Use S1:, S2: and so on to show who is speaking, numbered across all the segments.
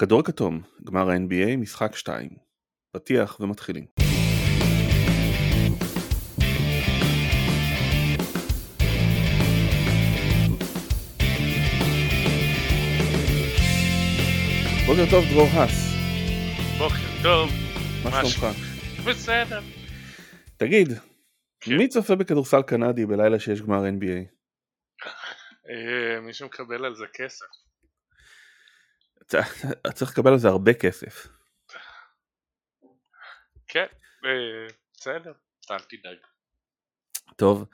S1: כדור הכתום, גמר ה-NBA, משחק 2. פתיח ומתחילים. בוקר טוב דרור האס,
S2: בוקר טוב,
S1: מה שלומך?
S2: בסדר.
S1: תגיד,
S2: כן.
S1: מי צופה בכדורסל קנדי בלילה שיש גמר NBA?
S2: אה, מישהו מקבל על זה כסף.
S1: צריך לקבל על זה הרבה כסף.
S2: כן, אה, בסדר, אל תדאג.
S1: טוב,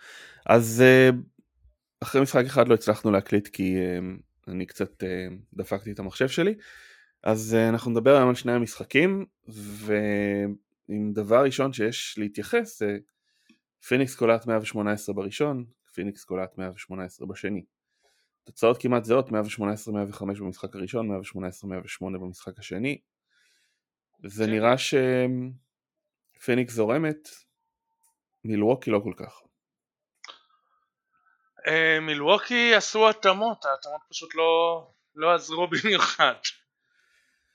S1: אז אה, אחרי משחק אחד לא הצלחנו להקליט כי אה, אני קצת דפקתי את המחשב שלי, אז אנחנו נדבר היום על שני המשחקים, ועם דבר ראשון שיש להתייחס, פיניקס קולט 118 בראשון, פיניקס קולט 118 בשני. תוצאות כמעט זהות, 118-105 במשחק הראשון, 118-108 במשחק השני. זה
S2: כן.
S1: נראה שפיניקס זורמת, מילווקי לא כל כך.
S2: אה, מילווקי עשו התאמות, ההתאמות פשוט לא לא עזרו במיוחד.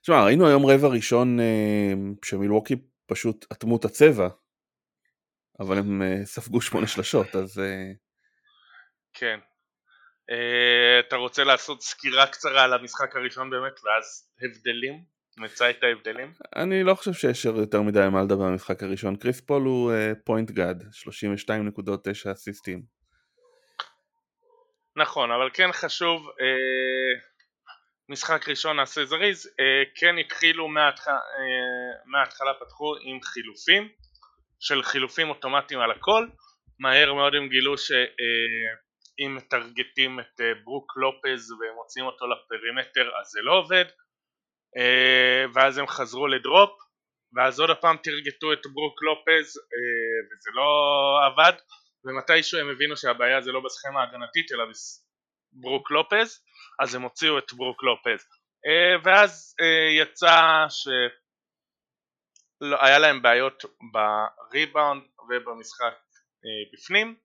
S1: תשמע, ראינו היום רבע ראשון אה, שמילווקי פשוט אטמו את הצבע, אבל הם אה, ספגו שמונה שלשות, אז
S2: כן. אה, אתה רוצה לעשות סקירה קצרה על המשחק הראשון באמת, ואז הבדלים? מצא את ההבדלים?
S1: אני לא חושב שיש יותר מדי מה לדבר במשחק הראשון. קריס פול הוא point god, 32, 9 אסיסטים.
S2: נכון, אבל כן חשוב, אה, משחק ראשון נעשה זריז, אה, כן התחילו מההתח... אה, מההתחלה פתחו עם חילופים, של חילופים אוטומטיים על הכל, מהר מאוד הם גילו שאם מטרגטים את אה, ברוק לופז ומוציאים אותו לפרימטר אז זה לא עובד, אה, ואז הם חזרו לדרופ, ואז עוד הפעם תרגטו את ברוק לופז אה, וזה לא עבד, ומתישהו הם הבינו שהבעיה זה לא בסכמה ההגנתית אלא בברוק לופז אז הם הוציאו את ברוק לופז. ואז יצא שהיה להם בעיות בריבאונד ובמשחק בפנים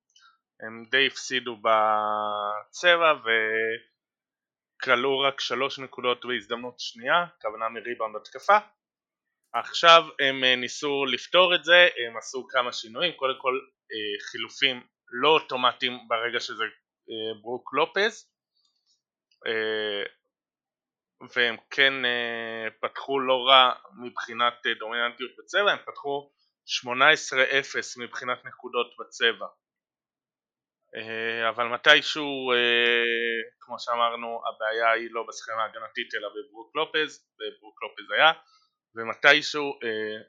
S2: הם די הפסידו בצבע וכללו רק שלוש נקודות בהזדמנות שנייה, הכוונה מריבאונד התקפה עכשיו הם אה, ניסו לפתור את זה, הם עשו כמה שינויים, קודם כל אה, חילופים לא אוטומטיים ברגע שזה אה, ברוק לופז. והם כן פתחו לא רע מבחינת דומיננטיות בצבע, הם פתחו 18-0 מבחינת נקודות בצבע אבל מתישהו, אה, כמו שאמרנו, הבעיה היא לא בסכמה ההגנתית אלא בברוק לופז, וברוק לופז היה ומתישהו אה,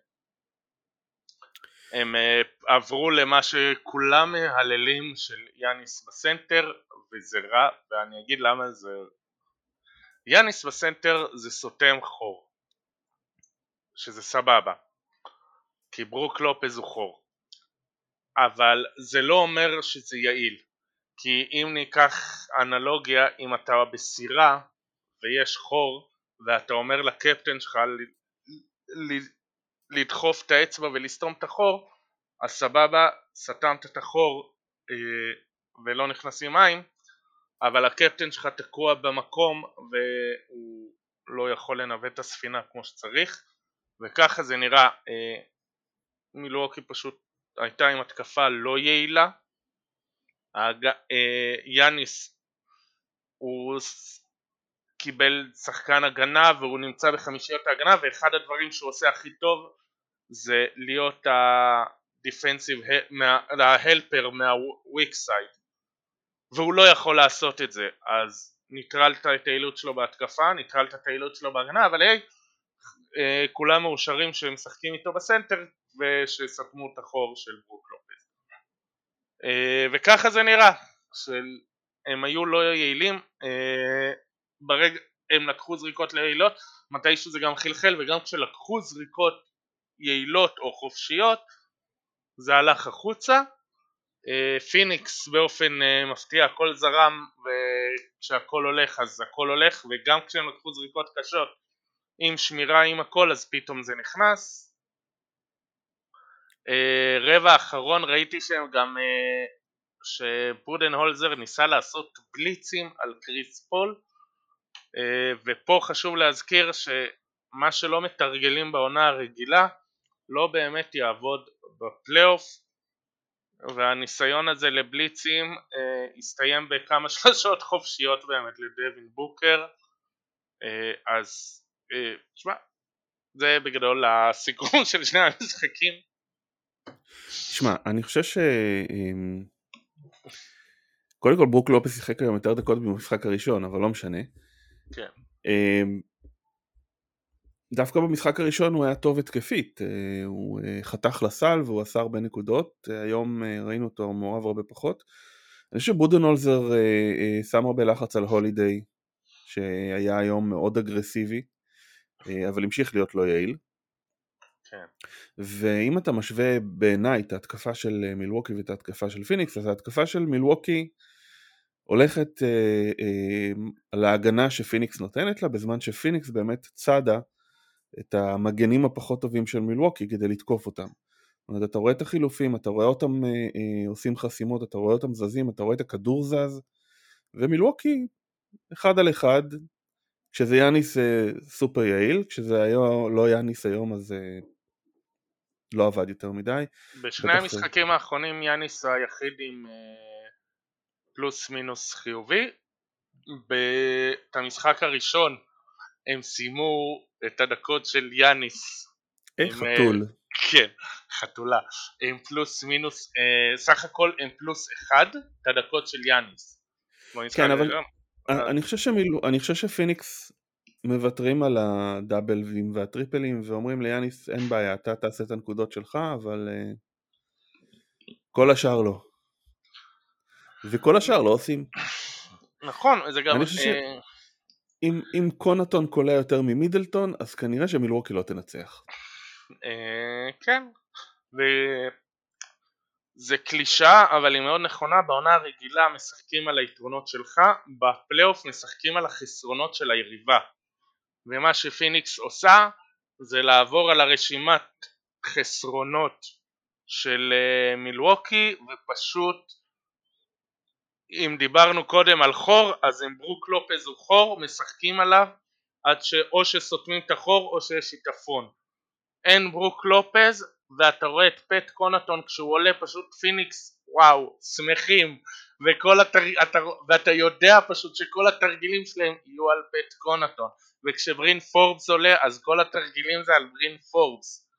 S2: הם אה, עברו למה שכולם מהללים של יאניס בסנטר וזה רע ואני אגיד למה זה יאניס בסנטר זה סותם חור שזה סבבה כי ברוק לופז הוא חור אבל זה לא אומר שזה יעיל. כי אם ניקח אנלוגיה אם אתה בסירה ויש חור ואתה אומר לקפטן שלך לדחוף את האצבע ולסתום את החור אז סבבה סתמת את החור אה, ולא נכנסים מים אבל הקפטן שלך תקוע במקום והוא לא יכול לנווט את הספינה כמו שצריך וככה זה נראה אה, מילואוקי פשוט הייתה עם התקפה לא יעילה. הג... אה, יאניס הוא קיבל שחקן הגנה והוא נמצא בחמישיות ההגנה ואחד הדברים שהוא עושה הכי טוב זה להיות ה defensive, ה helper מה weak side. והוא לא יכול לעשות את זה. אז ניטרלת את היעילות שלו בהתקפה, ניטרלת את היעילות שלו בהגנה אבל היי אה, כולם מאושרים שהם משחקים איתו בסנטר ושסתמו את החור של ברוק לופז אה, וככה זה נראה. של הם היו לא יעילים אה, ברגע הם לקחו זריקות לא יעילות מתישהו זה גם חלחל וגם כשלקחו זריקות יעילות או חופשיות זה הלך החוצה. אה, פיניקס באופן מפתיע הכל זרם וכשהכל הולך אז הכל הולך וגם כשהם לקחו זריקות קשות עם שמירה עם הכל אז פתאום זה נכנס רבע אחרון ראיתי שהם גם שבודנהולזר ניסה לעשות בליצים על קריס פול ופה חשוב להזכיר שמה שלא מתרגלים בעונה הרגילה לא באמת יעבוד בפלייאוף והניסיון הזה לבליצים אה, הסתיים בכמה שלושות חופשיות באמת לדווין בוקר אה, אז אה, תשמע זה בגדול הסיכום של שני המשחקים
S1: תשמע אני חושב ש... קודם כל ברוק לופס שיחק היום יותר דקות במשחק הראשון אבל לא משנה
S2: כן.
S1: דווקא במשחק הראשון הוא היה טוב התקפית, אה, הוא אה, חתך לסל והוא עשה הרבה נקודות, אה, היום ראינו אותו מעורב הרבה פחות. אני חושב שבודנולזר שם הרבה לחץ על הולידיי, שהיה היום מאוד אגרסיבי, אבל המשיך להיות לא יעיל.
S2: כן.
S1: ואם אתה משווה בעיניי את ההתקפה של מילווקי ואת ההתקפה של פיניקס, אז ההתקפה של מילווקי הולכת אה, אה, על ההגנה שפיניקס נותנת לה, בזמן שפיניקס באמת צדה את המגנים הפחות טובים של מילווקי כדי לתקוף אותם. זאת אומרת, אתה רואה את החילופים, אתה רואה אותם אה, אה, עושים חסימות, אתה רואה אותם זזים, אתה רואה את הכדור זז, ומילווקי אחד על אחד, כשזה יאניס אה, סופר יעיל, כשזה היה לא יאניס היום אז אה, לא עבד יותר מדי.
S2: בשני. המשחקים האחרונים יאניס היחיד עם אה, פלוס מינוס חיובי. את המשחק הראשון הם סיימו את הדקות של יאניס.
S1: איך חתול.
S2: כן, חתולה. הם פלוס מינוס, אה, סך הכל הם פלוס אחד את הדקות של יאניס.
S1: כן, אבל אני חושב, שמילו, אני חושב שפיניקס מוותרים על הדאבלים והטריפלים ואומרים ליאניס אין בעיה, אתה תעשה את הנקודות שלך, אבל uh, כל השאר לא. וכל השאר לא עושים.
S2: נכון, זה גם...
S1: אני חושב ש... אם, אם קונטון קולע יותר ממידלטון, אז כנראה שמילווקי לא תנצח.
S2: אה, כן, וזה קלישה, אבל היא מאוד נכונה, בעונה הרגילה משחקים על היתרונות שלך, בפלייאוף משחקים על החסרונות של היריבה. ומה שפיניקס עושה זה לעבור על הרשימת חסרונות של אה, מילווקי ופשוט אם דיברנו קודם על חור, אז אם ברוק לופז הוא חור, משחקים עליו עד שאו שסותמים את החור או שיש שיטפון. אין ברוק לופז, ואתה רואה את פט קונטון כשהוא עולה פשוט פיניקס, וואו, שמחים, וכל התר... אתה... ואתה יודע פשוט שכל התרגילים שלהם יהיו על פט קונטון, וכשברין פורבס עולה אז כל התרגילים זה על ברין פורבס,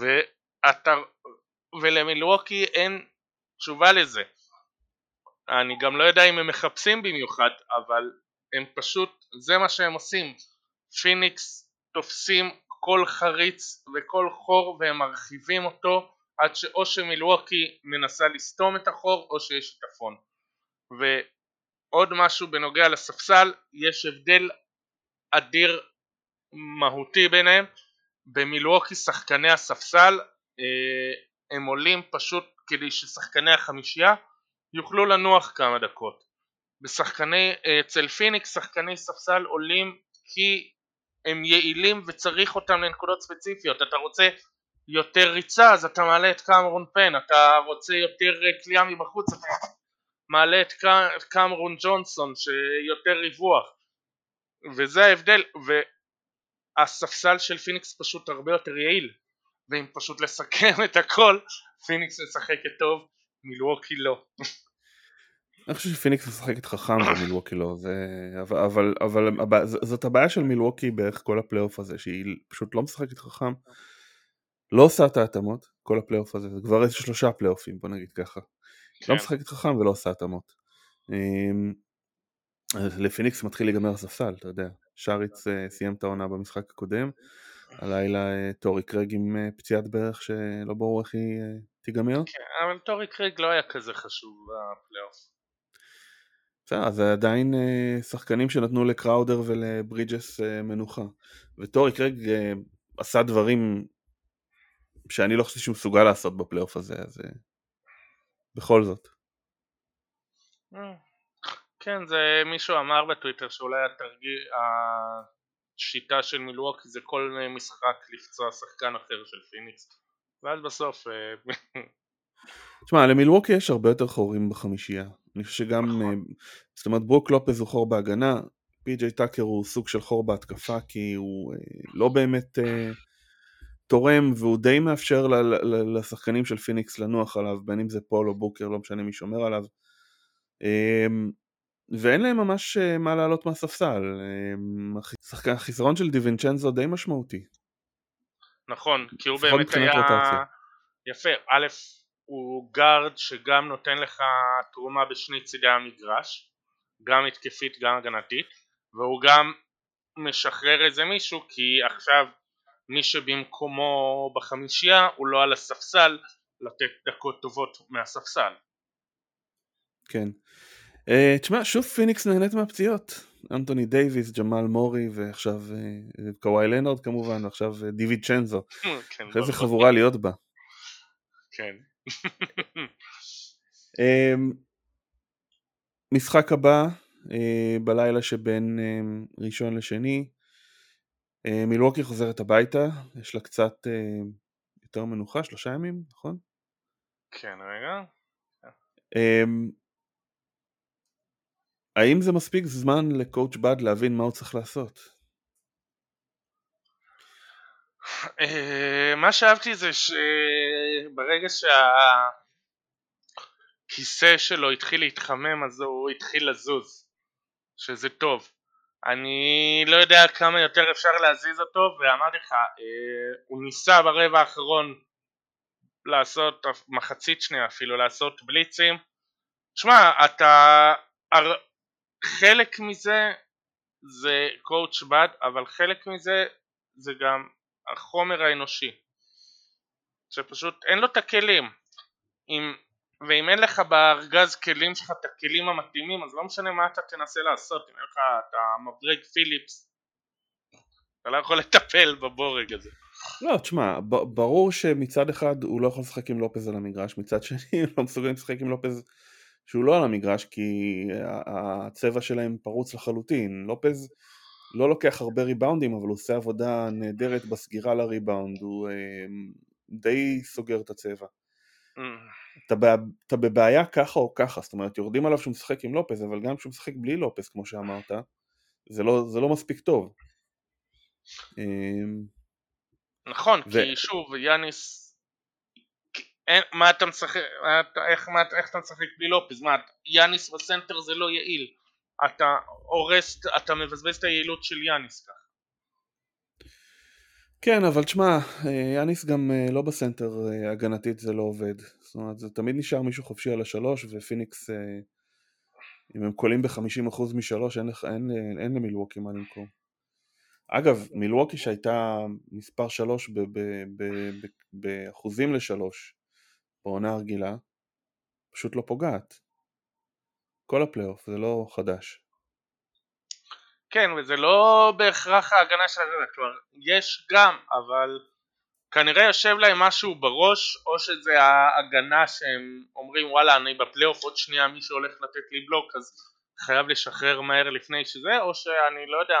S2: ואתה... ולמילווקי אין תשובה לזה. אני גם לא יודע אם הם מחפשים במיוחד, אבל הם פשוט, זה מה שהם עושים. פיניקס תופסים כל חריץ וכל חור והם מרחיבים אותו עד שאו שמילווקי מנסה לסתום את החור או שיש שיטפון. ועוד משהו בנוגע לספסל, יש הבדל אדיר מהותי ביניהם. במילווקי שחקני הספסל אה, הם עולים פשוט כדי ששחקני החמישייה יוכלו לנוח כמה דקות. בשחקני, אצל פיניקס שחקני ספסל עולים כי הם יעילים וצריך אותם לנקודות ספציפיות. אתה רוצה יותר ריצה אז אתה מעלה את קמרון פיין, אתה רוצה יותר קליעה מבחוץ אתה מעלה את קמרון ג'ונסון שיותר ריווח. וזה ההבדל והספסל של פיניקס פשוט הרבה יותר יעיל. ואם פשוט לסכם את הכל פיניקס משחקת טוב מילווקי לא.
S1: אני חושב שפיניקס משחקת חכם ומילווקי לא, זה... אבל, אבל אבל זאת הבעיה של מילווקי בערך כל הפלייאוף הזה, שהיא פשוט לא משחקת חכם, לא עושה את ההתאמות, כל הפלייאוף הזה, זה כבר איזה שלושה פלייאופים בוא נגיד ככה, כן. לא משחקת חכם ולא עושה התאמות. אמ, לפיניקס מתחיל להיגמר הספסל, אתה יודע, שאריץ' אה, סיים את העונה במשחק הקודם, הלילה אה, טורי קרייג עם אה, פציעת ברך שלא ברור איך היא תיגמר.
S2: כן, אבל טורי קרייג לא היה כזה חשוב בפלייאוף.
S1: בסדר, זה עדיין שחקנים שנתנו לקראודר ולברידג'ס מנוחה. וטורי קרייג עשה דברים שאני לא חושב שהוא מסוגל לעשות בפלייאוף הזה, אז בכל זאת.
S2: כן, זה מישהו אמר בטוויטר שאולי התרגיל, השיטה של מילווקי זה כל משחק לפצוע שחקן אחר של פיניקס, ואז בסוף...
S1: תשמע, למילווקי יש הרבה יותר חורים בחמישייה. אני חושב שגם, נכון. זאת אומרת ברוק לופז הוא חור בהגנה, פי.ג'יי טאקר הוא סוג של חור בהתקפה כי הוא לא באמת תורם והוא די מאפשר לשחקנים של פיניקס לנוח עליו בין אם זה פול או בוקר לא משנה מי שומר עליו. ואין להם ממש מה לעלות מהספסל. החיסרון של דיווינצ'נזו די משמעותי.
S2: נכון כי הוא באמת היה יפה. א' הוא גארד שגם נותן לך תרומה בשני צידי המגרש גם התקפית גם הגנתית והוא גם משחרר איזה מישהו כי עכשיו מי שבמקומו בחמישייה הוא לא על הספסל לתת דקות טובות מהספסל.
S1: כן. אה, תשמע שוב פיניקס נהנית מהפציעות. אנטוני דייוויס, ג'מאל מורי ועכשיו אה, קוואי לנארד כמובן ועכשיו אה, דיווינצ'נזו. כן, איזה חבורה להיות בה.
S2: כן.
S1: אמ, משחק הבא אה, בלילה שבין אמ, ראשון לשני מילווקי חוזרת הביתה, יש לה קצת אה, יותר מנוחה, שלושה ימים, נכון?
S2: כן, רגע.
S1: אמ, האם זה מספיק זמן לקואוצ' בד להבין מה הוא צריך לעשות?
S2: מה שאהבתי זה שברגע שהכיסא שלו התחיל להתחמם אז הוא התחיל לזוז שזה טוב אני לא יודע כמה יותר אפשר להזיז אותו ואמרתי לך אה, הוא ניסה ברבע האחרון לעשות מחצית שנייה אפילו לעשות בליצים. שמע אתה חלק מזה זה קואוצ' בד אבל חלק מזה זה גם החומר האנושי. שפשוט אין לו את הכלים. אם, ואם אין לך בארגז כלים שלך את הכלים המתאימים אז לא משנה מה אתה תנסה לעשות. אם אין לך את המברג פיליפס אתה לא יכול לטפל בבורג הזה.
S1: לא תשמע ברור שמצד אחד הוא לא יכול לשחק עם לופז על המגרש מצד שני הוא לא מסוגל לשחק עם לופז שהוא לא על המגרש כי הצבע שלהם פרוץ לחלוטין. לופז לא לוקח הרבה ריבאונדים, אבל הוא עושה עבודה נהדרת בסגירה לריבאונד, הוא אה, די סוגר את הצבע. אתה, בע... אתה בבעיה ככה או ככה, זאת אומרת יורדים עליו שהוא משחק עם לופס, אבל גם כשהוא משחק בלי לופס כמו שאמרת, זה לא, זה לא מספיק טוב.
S2: אמ, נכון, ו... כי שוב, יאניס, אין, מה אתה משחק, איך, מה, איך אתה משחק בלי לופז, מה, יאניס בסנטר זה לא יעיל. אתה הורס, אתה מבזבז את היעילות של יאניס ככה.
S1: כן, אבל תשמע, יאניס גם אה, לא בסנטר אה, הגנתית זה לא עובד. זאת אומרת, זה תמיד נשאר מישהו חופשי על השלוש, ופיניקס, אה, אם הם קולים ב-50% משלוש, אין, אין, אין, אין למילווקי מה למכור. אגב, מילווקי שהייתה מספר שלוש באחוזים לשלוש בעונה הרגילה, פשוט לא פוגעת. כל הפלייאוף, זה לא חדש.
S2: כן, וזה לא בהכרח ההגנה של הגנה, כלומר, יש גם, אבל כנראה יושב להם משהו בראש, או שזה ההגנה שהם אומרים וואלה אני בפלייאוף עוד שנייה מישהו הולך לתת לי בלוק אז חייב לשחרר מהר לפני שזה, או שאני לא יודע,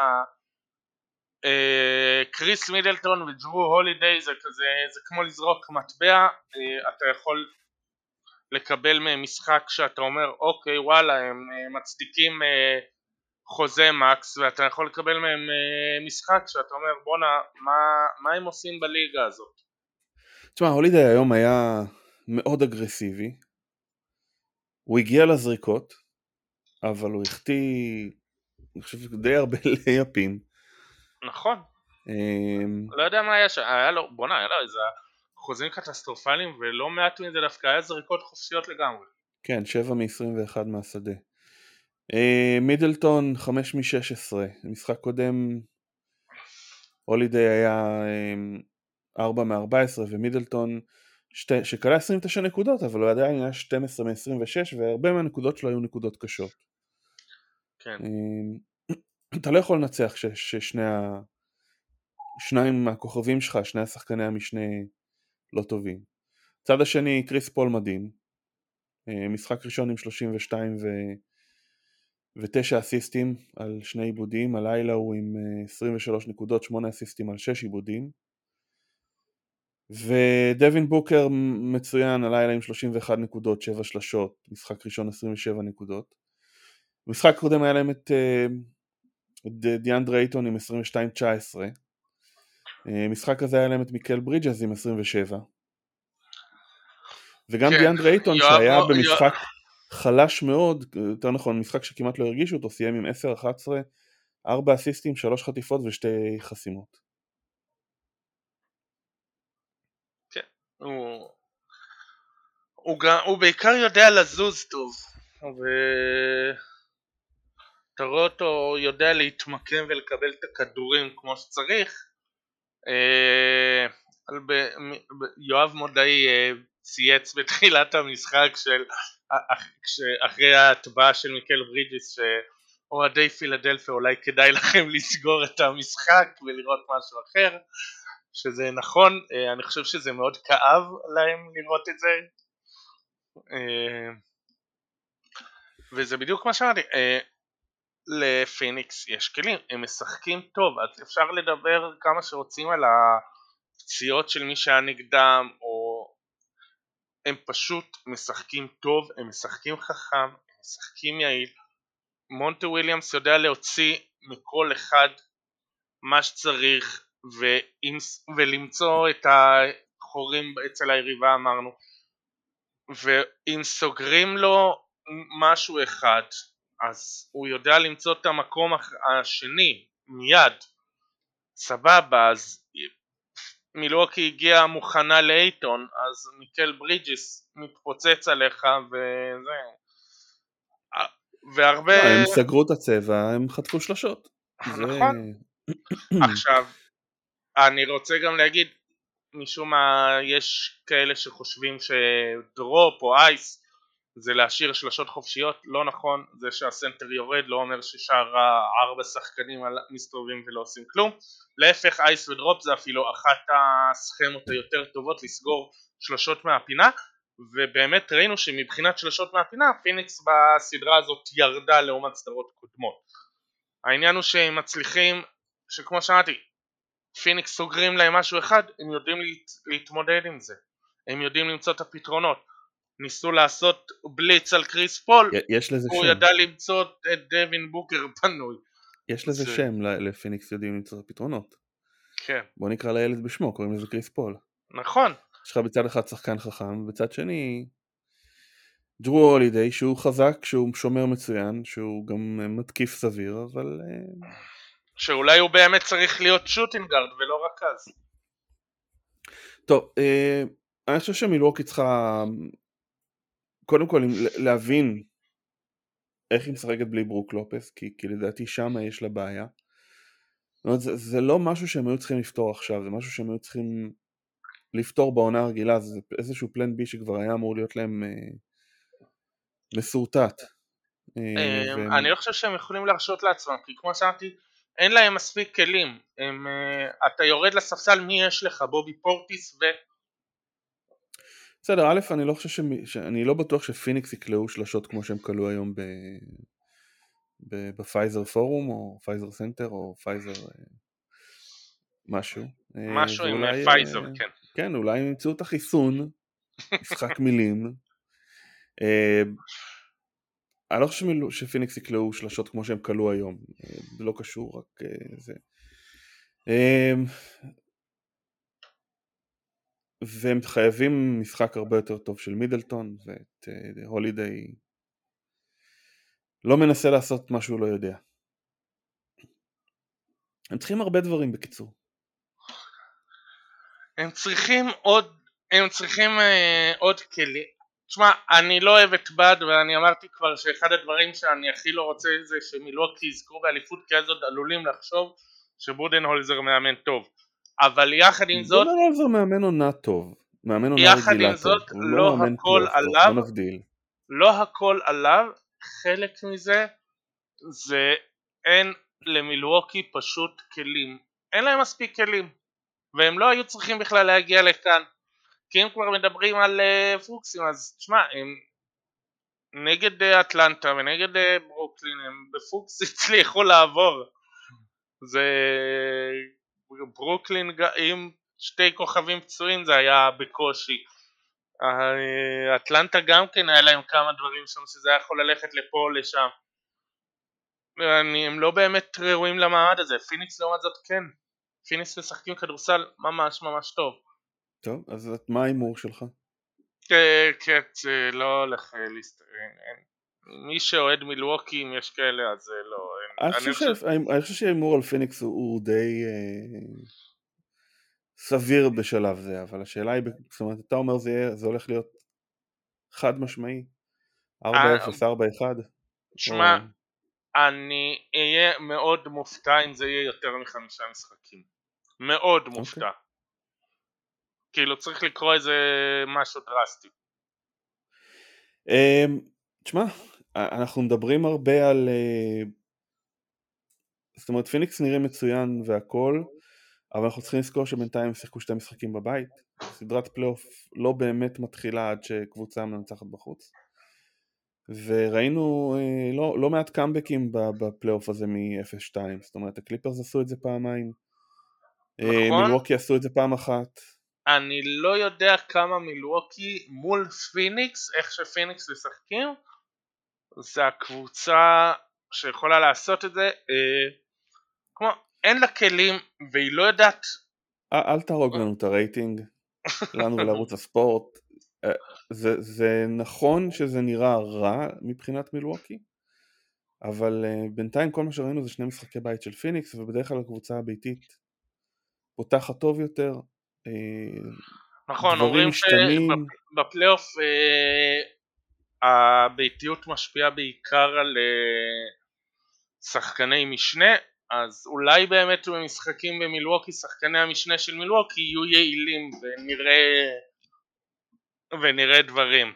S2: אה, קריס מידלטון וג'רו הולידיי זה כזה, זה כמו לזרוק מטבע, אה, אתה יכול לקבל מהם משחק שאתה אומר אוקיי וואלה הם אה, מצדיקים אה, חוזה מקס ואתה יכול לקבל מהם אה, משחק שאתה אומר בואנה מה, מה הם עושים בליגה הזאת.
S1: תשמע הולידי היום היה מאוד אגרסיבי הוא הגיע לזריקות אבל הוא החטיא אני חושב די הרבה לייפים
S2: נכון לא יודע מה היה שם היה לו בואנה היה לו איזה חוזים קטסטרופליים ולא מעט מזה דווקא היה זריקות חופשיות לגמרי.
S1: כן, 7 מ-21 מהשדה. אה, מידלטון 5 מ-16, משחק קודם הולידיי היה 4 אה, מ-14 ומידלטון שתי, שכלה 29 נקודות אבל הוא עדיין היה 12 מ-26 והרבה מהנקודות שלו היו נקודות קשות.
S2: כן.
S1: אה, אתה לא יכול לנצח ששני ה... שניים מהכוכבים שלך, שני השחקני המשנה לא טובים. צד השני קריס פול מדהים, משחק ראשון עם 32 ו... ו-9 אסיסטים על שני עיבודים, הלילה הוא עם 23 אה, נקודות, 8 אסיסטים על 6 עיבודים. ודווין בוקר מצוין הלילה עם 31 נקודות, 7 שלשות, משחק ראשון 27 נקודות. במשחק קודם היה להם את דיאנדרה אייטון עם 22-19. משחק הזה היה להם את מיקל ברידג'ס עם 27. וגם כן, דיאנדרה אייטון שהיה במשחק חלש מאוד, יותר נכון משחק שכמעט לא הרגישו אותו, סיים עם 10-11, 4 אסיסטים, 3 חטיפות ושתי חסימות.
S2: כן, הוא... הוא, גם, הוא בעיקר יודע לזוז טוב, ואתה רואה אותו יודע להתמקם ולקבל את הכדורים כמו שצריך. אה, יואב מודעי אה, צייץ בתחילת המשחק של אחרי ההטבעה של מיקל ברידג'יס שאוהדי פילדלפיה אולי כדאי לכם לסגור את המשחק ולראות משהו אחר שזה נכון, אה, אני חושב שזה מאוד כאב להם לראות את זה. אה, וזה בדיוק מה שאמרתי אה, לפיניקס יש כלים, הם משחקים טוב אז אפשר לדבר כמה שרוצים על הפציעות של מי שהיה נגדם או הם פשוט משחקים טוב, הם משחקים חכם, הם משחקים יעיל. מונטה וויליאמס יודע להוציא מכל אחד מה שצריך ועם, ולמצוא את החורים אצל היריבה אמרנו ואם סוגרים לו משהו אחד אז הוא יודע למצוא את המקום השני מיד סבבה אז מילואקי הגיעה מוכנה לאייטון אז מיקל ברידג'ס מתפוצץ עליך וזה והרבה...
S1: לא, הם סגרו את הצבע, הם חטפו שלושות.
S2: נכון. עכשיו, אני רוצה גם להגיד, משום מה יש כאלה שחושבים שדרופ או אייס זה להשאיר שלשות חופשיות, לא נכון, זה שהסנטר יורד לא אומר ששאר ארבע שחקנים מסתובבים ולא עושים כלום, להפך ice ו drop זה אפילו אחת הסכמות היותר טובות לסגור שלשות מהפינה ובאמת ראינו שמבחינת שלשות מהפינה פיניקס בסדרה הזאת ירדה לעומת סדרות קודמות. העניין הוא שהם מצליחים, שכמו שאמרתי פיניקס סוגרים להם משהו אחד, הם יודעים להת, להתמודד עם זה. הם יודעים למצוא את הפתרונות ניסו לעשות בליץ על קריס פול,
S1: יש לזה
S2: הוא
S1: שם.
S2: ידע למצוא את דווין בוקר פנוי.
S1: יש לזה זה... שם לפיניקס יודעים למצוא את הפתרונות.
S2: כן.
S1: בוא נקרא לילד בשמו, קוראים לזה קריס פול.
S2: נכון.
S1: יש לך בצד אחד שחקן חכם, ובצד שני ג'רו הולידיי שהוא חזק, שהוא שומר מצוין, שהוא גם מתקיף סביר, אבל... אה,
S2: שאולי הוא באמת צריך להיות shooting guard ולא רכז.
S1: טוב, אה, אני חושב שמילווקי צריכה קודם כל להבין איך היא משחקת בלי ברוק לופס, כי, כי לדעתי שמה יש לה בעיה. אומרת, זה, זה לא משהו שהם היו צריכים לפתור עכשיו, זה משהו שהם היו צריכים לפתור בעונה הרגילה, זה איזשהו פלן בי שכבר היה אמור להיות להם אה, מסורטט.
S2: אה, ו... אני לא חושב שהם יכולים להרשות לעצמם, כי כמו שאמרתי, אין להם מספיק כלים. הם, אה, אתה יורד לספסל, מי יש לך? בובי פורטיס ו...
S1: בסדר, א', אני לא חושב ש... שאני לא בטוח שפיניקס יקלעו שלשות כמו שהם קלעו היום ב... ב... בפייזר פורום או פייזר סנטר או פייזר אה, משהו.
S2: אה, משהו עם אה, פייזר, כן.
S1: כן, אולי הם ימצאו את החיסון, משחק מילים. אני לא חושב שפיניקס יקלעו שלשות כמו שהם קלעו היום, זה לא קשור, רק זה. והם חייבים משחק הרבה יותר טוב של מידלטון ואת uh, הולידיי לא מנסה לעשות מה שהוא לא יודע. הם צריכים הרבה דברים בקיצור.
S2: הם צריכים עוד, הם צריכים uh, עוד כלים. תשמע, אני לא אוהב את בד ואני אמרתי כבר שאחד הדברים שאני הכי לא רוצה זה שמילואקי יזכו באליפות כי אז עוד עלולים לחשוב שבודנהולזר מאמן טוב. אבל יחד עם זאת...
S1: בודנהולזר מאמן עונה טוב. מאמן עונה רגילה טוב. יחד עם זאת,
S2: לא, לא הכל עליו. לא לא הכל עליו, חלק מזה זה אין למילווקי פשוט כלים. אין להם מספיק כלים. והם לא היו צריכים בכלל להגיע לכאן. כי אם כבר מדברים על uh, פוקסים אז תשמע הם נגד uh, אטלנטה ונגד uh, ברוקלין הם בפוקס הצליחו לעבור זה ברוקלין עם שתי כוכבים פצועים זה היה בקושי אטלנטה גם כן היה להם כמה דברים שם שזה היה יכול ללכת לפה או לשם אני, הם לא באמת ראויים למעמד הזה, פיניקס לעומת זאת כן. פיניקס משחקים כדורסל ממש ממש טוב.
S1: טוב, אז מה ההימור שלך?
S2: כן, כן, לא הולך להסתכל. מי שאוהד מילווקי, אם יש כאלה, אז לא.
S1: אני חושב שההימור על פיניקס הוא די אה, סביר בשלב זה, אבל השאלה היא, זאת אומרת, אתה אומר זה הולך להיות חד משמעי, 4-0, 4-1.
S2: שמע, אני אהיה מאוד מופתע אם זה יהיה יותר מחמישה משחקים. מאוד אוקיי. מופתע. כאילו צריך לקרוא איזה משהו דרסטי.
S1: אמ, תשמע, אנחנו מדברים הרבה על... זאת אומרת פיניקס נראה מצוין והכל, אבל אנחנו צריכים לזכור שבינתיים הם שיחקו שתי משחקים בבית. סדרת פלייאוף לא באמת מתחילה עד שקבוצה מנצחת בחוץ. וראינו אה, לא, לא מעט קאמבקים בפלייאוף הזה מ-0-2, זאת אומרת הקליפרס עשו את זה פעמיים, אה, נכון. מילווקי עשו את זה פעם אחת.
S2: אני לא יודע כמה מילווקי מול פיניקס, איך שפיניקס משחקים, זה הקבוצה שיכולה לעשות את זה, אה, כמו אין לה כלים והיא לא יודעת...
S1: אל תהרוג לנו את הרייטינג, לנו ולערוץ הספורט, אה, זה, זה נכון שזה נראה רע מבחינת מילווקי, אבל אה, בינתיים כל מה שראינו זה שני משחקי בית של פיניקס, ובדרך כלל הקבוצה הביתית פותחת טוב יותר. Uh,
S2: נכון, אומרים שבפלייאוף uh, הביתיות משפיעה בעיקר על uh, שחקני משנה, אז אולי באמת במשחקים במילווקי שחקני המשנה של מילווקי יהיו יעילים ונראה ונראה דברים.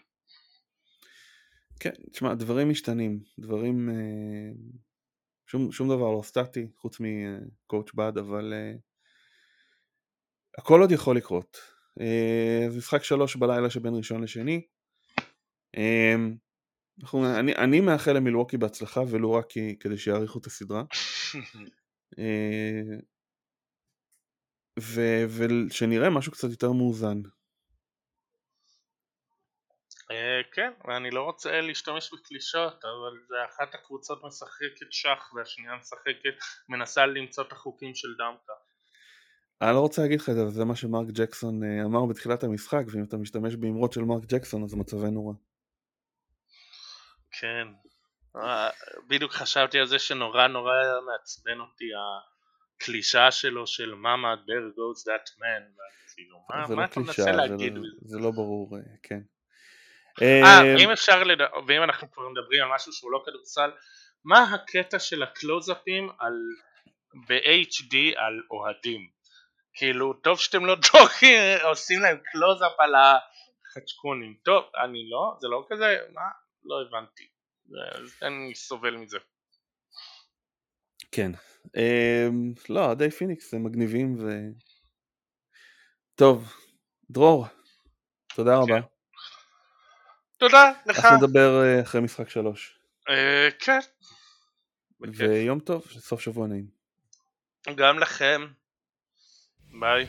S1: כן, תשמע, דברים משתנים, דברים... אה, שום, שום דבר לא סטטי, חוץ מקואוצ' בד, אבל uh, הכל עוד יכול לקרות. Uh, זה משחק שלוש בלילה שבין ראשון לשני. אנחנו, אני, אני מאחל למילווקי בהצלחה, ולו רק כדי שיאריכו את הסדרה. Uh, ושנראה משהו קצת יותר מאוזן.
S2: אה, כן, ואני לא רוצה להשתמש בקלישות, אבל זה אחת הקבוצות משחקת שח והשנייה משחקת, מנסה למצוא את החוקים של דמקה.
S1: אני לא רוצה להגיד לך את זה, זה מה שמרק ג'קסון אה, אמר בתחילת המשחק, ואם אתה משתמש באמרות של מרק ג'קסון אז מצבנו רע.
S2: כן, אה, בדיוק חשבתי על זה שנורא נורא מעצבן אותי הקלישה שלו של מאמה there goes that man, כאילו, מה, מה לא אתה מנסה להגיד?
S1: זה לא ברור, כן.
S2: אה, אמ, אם אפשר, לד... ואם אנחנו כבר מדברים על משהו שהוא לא כדורסל, מה הקטע של הקלוזאפים על... ב-HD על אוהדים? כאילו, טוב שאתם לא דוחים, עושים להם קלוזאפ על החצ'קונים. טוב, אני לא, זה לא כזה, מה? לא הבנתי. אני סובל מזה.
S1: כן. אמ, לא, די פיניקס הם מגניבים ו... טוב, דרור, תודה רבה. כן.
S2: תודה לך.
S1: אנחנו נדבר אה, אחרי משחק שלוש.
S2: אה, כן.
S1: ויום טוב, סוף שבוע נעים.
S2: גם לכם. ביי.